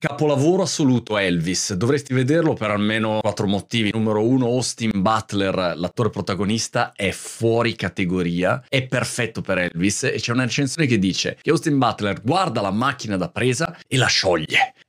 Capolavoro assoluto Elvis, dovresti vederlo per almeno quattro motivi. Numero uno, Austin Butler, l'attore protagonista, è fuori categoria, è perfetto per Elvis e c'è una recensione che dice che Austin Butler guarda la macchina da presa e la scioglie